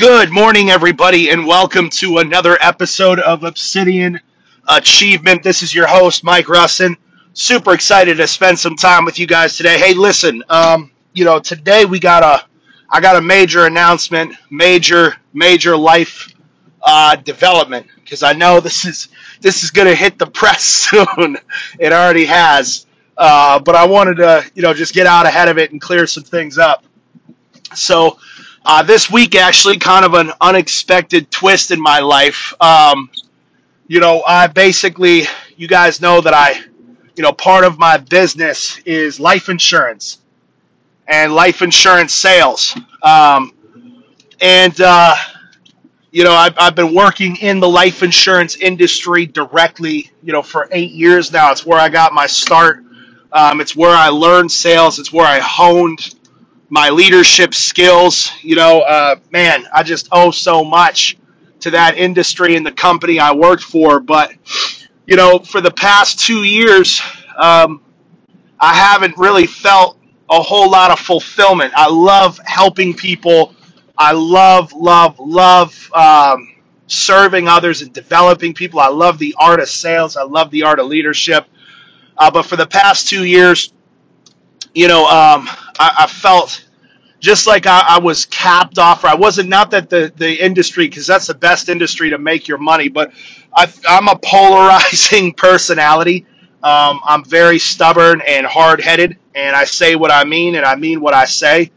Good morning, everybody, and welcome to another episode of Obsidian Achievement. This is your host, Mike Russin. Super excited to spend some time with you guys today. Hey, listen, um, you know, today we got a, I got a major announcement, major, major life uh, development because I know this is this is going to hit the press soon. it already has, uh, but I wanted to, you know, just get out ahead of it and clear some things up. So uh, this week, actually, kind of an unexpected twist in my life. Um, you know, I basically, you guys know that I, you know, part of my business is life insurance and life insurance sales. Um, and, uh, you know, I've, I've been working in the life insurance industry directly, you know, for eight years now. It's where I got my start. Um, it's where I learned sales. It's where I honed my leadership skills. You know, uh, man, I just owe so much to that industry and the company I worked for. But, you know, for the past two years, um, I haven't really felt a whole lot of fulfillment. I love helping people. I love, love, love um, serving others and developing people. I love the art of sales. I love the art of leadership. Uh, but for the past two years, you know, um, I, I, felt just like I, I, was capped off. Or I wasn't not that the the industry because that's the best industry to make your money, but I, am a polarizing personality. Um, I'm very stubborn and hard headed, and I say what I mean, and I mean what I say.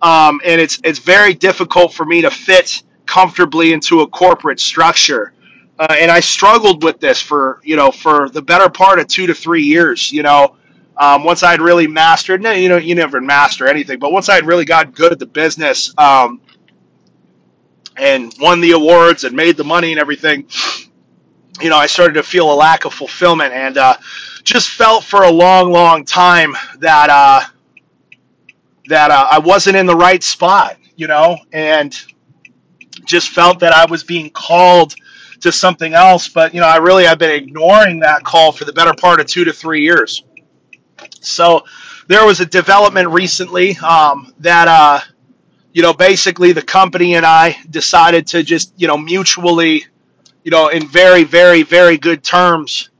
Um, and it's it's very difficult for me to fit comfortably into a corporate structure. Uh, and I struggled with this for you know for the better part of two to three years. You know, um, once I'd really mastered, no, you know, you never master anything, but once I'd really got good at the business um, and won the awards and made the money and everything, you know, I started to feel a lack of fulfillment and uh, just felt for a long, long time that uh, that uh, I wasn't in the right spot, you know, and just felt that I was being called to something else. But you know, I really have been ignoring that call for the better part of two to three years. So there was a development recently um, that, uh, you know, basically the company and I decided to just, you know, mutually, you know, in very, very, very good terms,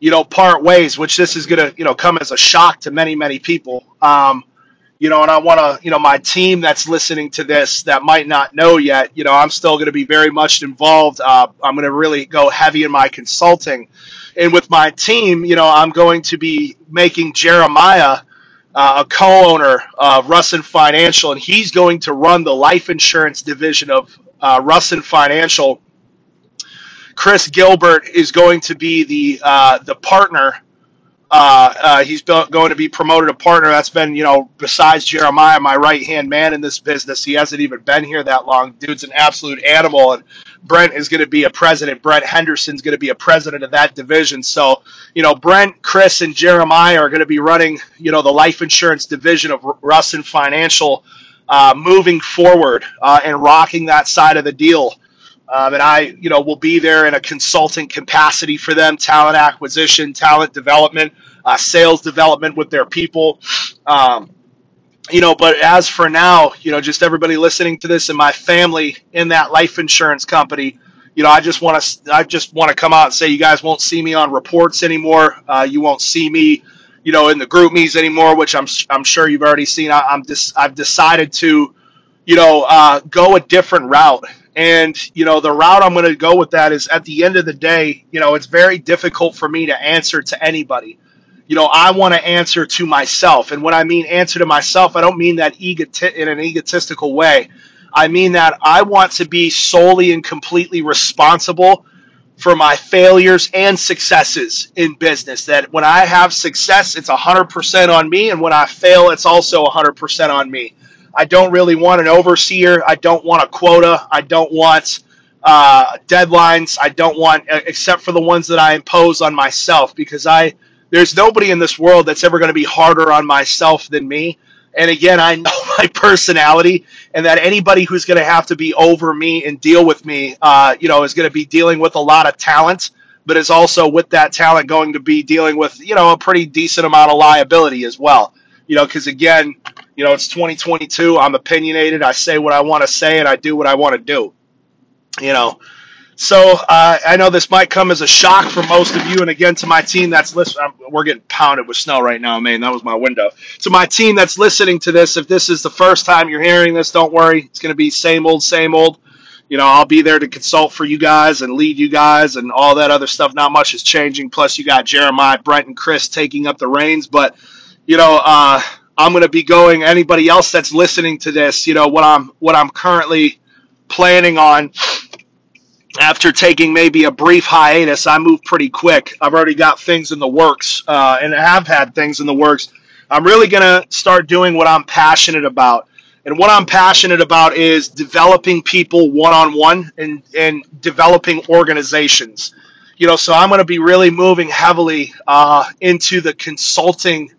you know, part ways, which this is going to, you know, come as a shock to many, many people. Um, you know, and I want to, you know, my team that's listening to this that might not know yet, you know, I'm still going to be very much involved. Uh, I'm going to really go heavy in my consulting and with my team, you know, I'm going to be making Jeremiah uh, a co-owner of Russin Financial, and he's going to run the life insurance division of uh, Russin Financial. Chris Gilbert is going to be the uh, the partner. Uh, uh, he's going to be promoted a partner. That's been, you know, besides Jeremiah, my right hand man in this business. He hasn't even been here that long. Dude's an absolute animal, and Brent is going to be a president. Brent Henderson's going to be a president of that division. So, you know, Brent, Chris, and Jeremiah are going to be running, you know, the life insurance division of Russin Financial uh, moving forward uh, and rocking that side of the deal. Um, and I, you know, will be there in a consulting capacity for them, talent acquisition, talent development, uh, sales development with their people. Um, you know, but as for now, you know, just everybody listening to this and my family in that life insurance company, you know, I just want to, I just want to come out and say, you guys won't see me on reports anymore. Uh, you won't see me, you know, in the GroupMe's anymore, which I'm, I'm sure you've already seen. I, am just, I've decided to, you know, uh, go a different route. And, you know, the route I'm going to go with that is at the end of the day, you know, it's very difficult for me to answer to anybody you know, I want to answer to myself. And when I mean answer to myself, I don't mean that egoti- in an egotistical way. I mean that I want to be solely and completely responsible for my failures and successes in business. That when I have success, it's 100% on me. And when I fail, it's also 100% on me. I don't really want an overseer. I don't want a quota. I don't want uh, deadlines. I don't want, except for the ones that I impose on myself, because I there's nobody in this world that's ever going to be harder on myself than me. And again, I know my personality, and that anybody who's going to have to be over me and deal with me, uh, you know, is going to be dealing with a lot of talent, but is also with that talent going to be dealing with, you know, a pretty decent amount of liability as well. You know, because again, You know, it's 2022. I'm opinionated. I say what I want to say, and I do what I want to do. You know, so uh, I know this might come as a shock for most of you, and again to my team that's listening. We're getting pounded with snow right now, man. That was my window. To my team that's listening to this, if this is the first time you're hearing this, don't worry. It's going to be same old, same old. You know, I'll be there to consult for you guys and lead you guys and all that other stuff. Not much is changing. Plus, you got Jeremiah, Brent, and Chris taking up the reins. But you know, uh, I'm going to be going. Anybody else that's listening to this, you know, what I'm what I'm currently planning on after taking maybe a brief hiatus, I move pretty quick. I've already got things in the works, uh, and have had things in the works. I'm really going to start doing what I'm passionate about. And what I'm passionate about is developing people one on one and and developing organizations. You know, so I'm going to be really moving heavily uh, into the consulting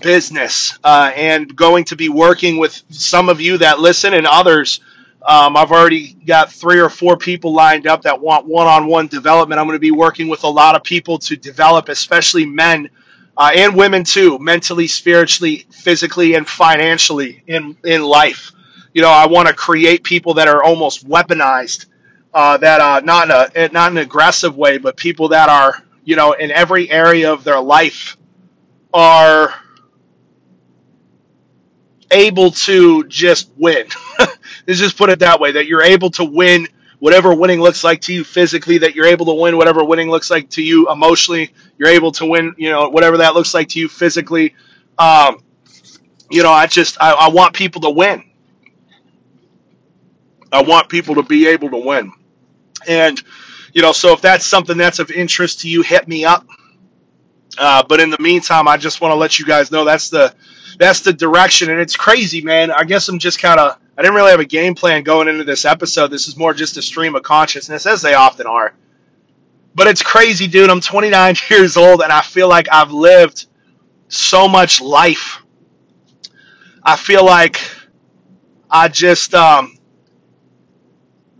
business uh, and going to be working with some of you that listen and others. Um, I've already got three or four people lined up that want one on one development. I'm going to be working with a lot of people to develop, especially men uh, and women too, mentally, spiritually, physically, and financially in in life. You know, I want to create people that are almost weaponized, uh, that uh, not in a not in an aggressive way, but people that are you know in every area of their life are able to just win. Let's just put it that way: that you're able to win whatever winning looks like to you physically, that you're able to win whatever winning looks like to you emotionally. You're able to win, you know, whatever that looks like to you physically. Um, you know, I just I, I want people to win. I want people to be able to win, and you know, so if that's something that's of interest to you, hit me up. Uh, but in the meantime, I just want to let you guys know that's the that's the direction, and it's crazy, man. I guess I'm just kind of I didn't really have a game plan going into this episode. This is more just a stream of consciousness, as they often are. But it's crazy, dude. I'm 29 years old, and I feel like I've lived so much life. I feel like I just, um,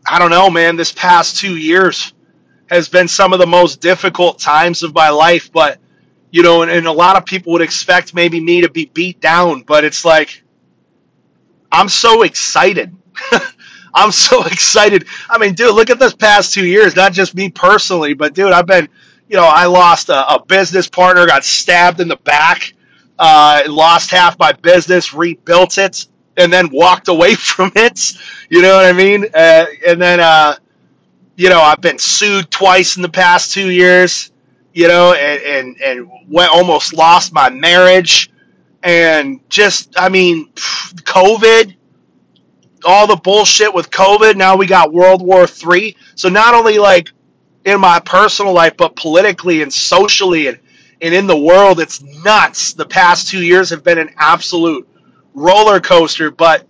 I don't know, man. This past two years has been some of the most difficult times of my life, but you know, and, and a lot of people would expect maybe me to be beat down, but it's like I'm so excited. I'm so excited. I mean, dude, look at this past two years. Not just me personally, but dude, I've been, you know, I lost a, a business partner, got stabbed in the back, uh, lost half my business, rebuilt it, and then walked away from it. You know what I mean? Uh, and then, uh, you know, I've been sued twice in the past two years. You know, and and and went, almost lost my marriage and just I mean, COVID, all the bullshit with COVID. Now we got World War Three. So not only like in my personal life, but politically and socially and and in the world, it's nuts. The past two years have been an absolute roller coaster. But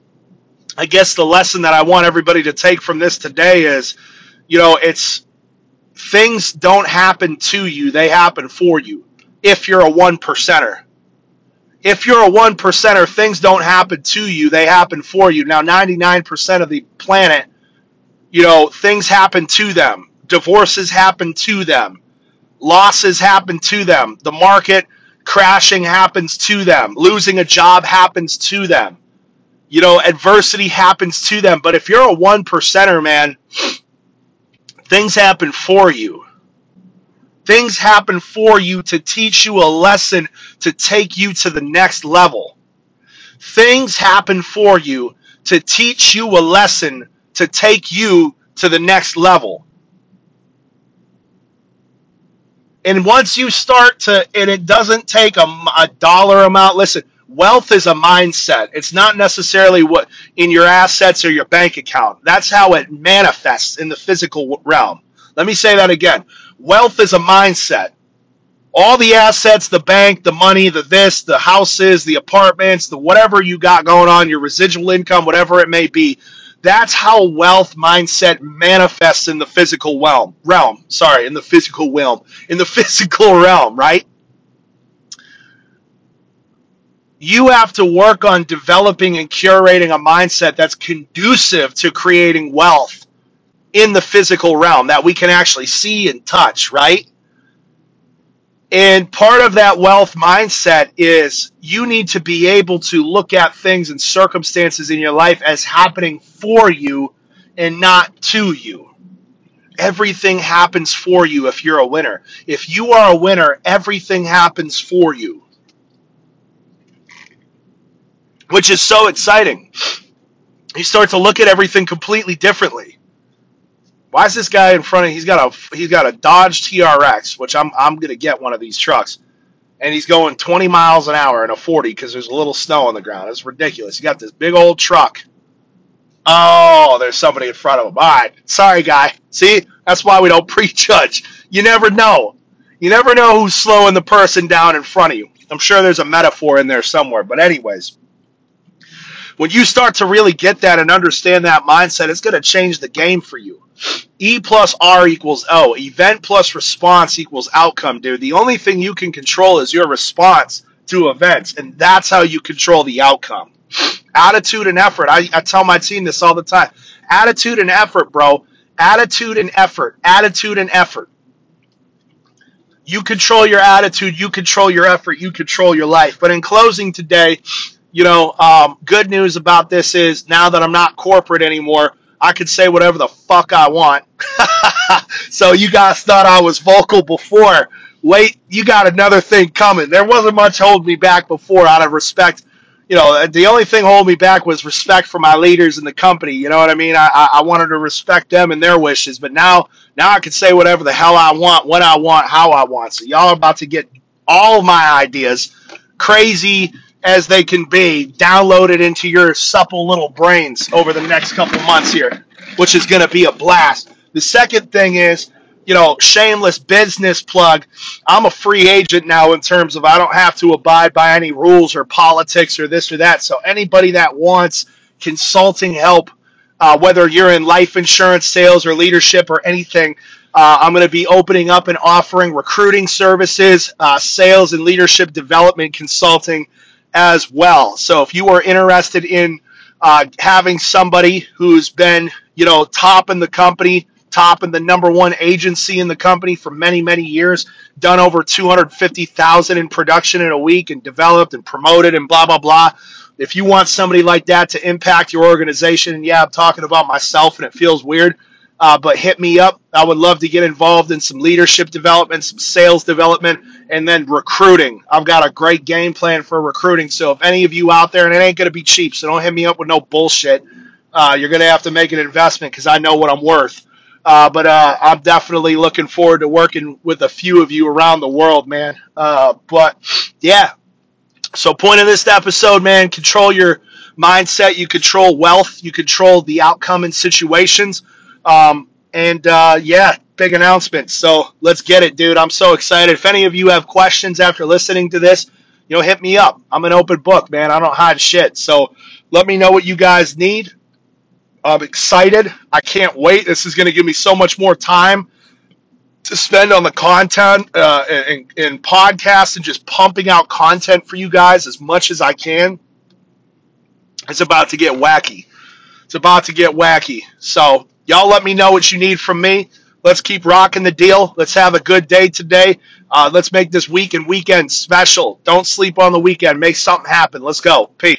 I guess the lesson that I want everybody to take from this today is, you know, it's things don't happen to you; they happen for you. If you're a one percenter if you're a one percenter, things don't happen to you, they happen for you. Now, 99% of the planet, you know, things happen to them. Divorces happen to them. Losses happen to them. The market crashing happens to them. Losing a job happens to them. You know, adversity happens to them. But if you're a one percenter, man, things happen for you. Things happen for you to teach you a lesson to take you to the next level. Things happen for you to teach you a lesson to take you to the next level. And once you start to, and it doesn't take a, a dollar amount, listen, wealth is a mindset. It's not necessarily what in your assets or your bank account. That's how it manifests in the physical realm. Let me say that again. Wealth is a mindset. All the assets, the bank, the money, the this, the houses, the apartments, the whatever you got going on, your residual income, whatever it may be, that's how wealth mindset manifests in the physical realm. Realm, sorry, in the physical realm, in the physical realm, right? You have to work on developing and curating a mindset that's conducive to creating wealth in the physical realm that we can actually see and touch, right? And part of that wealth mindset is you need to be able to look at things and circumstances in your life as happening for you and not to you. Everything happens for you if you're a winner. If you are a winner, everything happens for you. Which is so exciting. You start to look at everything completely differently. Why is this guy in front of? He's got a he's got a Dodge TRX, which I'm I'm gonna get one of these trucks, and he's going 20 miles an hour in a 40 because there's a little snow on the ground. It's ridiculous. He got this big old truck. Oh, there's somebody in front of him. All right, sorry, guy. See, that's why we don't prejudge. You never know. You never know who's slowing the person down in front of you. I'm sure there's a metaphor in there somewhere. But anyways, when you start to really get that and understand that mindset, it's going to change the game for you. E plus R equals O. Event plus response equals outcome, dude. The only thing you can control is your response to events, and that's how you control the outcome. Attitude and effort. I, I tell my team this all the time. Attitude and effort, bro. Attitude and effort. Attitude and effort. You control your attitude, you control your effort, you control your life. But in closing today, you know, um, good news about this is now that I'm not corporate anymore, I can say whatever the fuck I want. so you guys thought I was vocal before. Wait, you got another thing coming. There wasn't much holding me back before out of respect. You know, the only thing holding me back was respect for my leaders in the company. You know what I mean? I, I wanted to respect them and their wishes, but now now I can say whatever the hell I want, when I want, how I want. So y'all are about to get all my ideas, crazy as they can be downloaded into your supple little brains over the next couple months here, which is going to be a blast. The second thing is, you know, shameless business plug. I'm a free agent now in terms of I don't have to abide by any rules or politics or this or that. So anybody that wants consulting help, uh, whether you're in life insurance, sales, or leadership or anything, uh, I'm going to be opening up and offering recruiting services, uh, sales and leadership development consulting as well. So if you are interested in uh, having somebody who's been, you know, top in the company, top in the number one agency in the company for many, many years, done over 250,000 in production in a week and developed and promoted and blah, blah, blah. If you want somebody like that to impact your organization, and yeah, I'm talking about myself and it feels weird, uh, but hit me up. I would love to get involved in some leadership development, some sales development, and then recruiting. I've got a great game plan for recruiting. So if any of you out there, and it ain't going to be cheap, so don't hit me up with no bullshit. Uh, you're going to have to make an investment because I know what I'm worth. Uh, but uh, I'm definitely looking forward to working with a few of you around the world, man. Uh, but yeah, so point of this episode, man, control your mindset. You control wealth. You control the outcome in situations. Um, and uh, yeah, big announcement. So let's get it, dude. I'm so excited. If any of you have questions after listening to this, you know, hit me up. I'm an open book, man. I don't hide shit. So let me know what you guys need. I'm excited. I can't wait. This is going to give me so much more time to spend on the content uh, and, and podcasts and just pumping out content for you guys as much as I can. It's about to get wacky. It's about to get wacky. So Y'all let me know what you need from me. Let's keep rocking the deal. Let's have a good day today. Uh, let's make this week and weekend special. Don't sleep on the weekend. Make something happen. Let's go. Peace.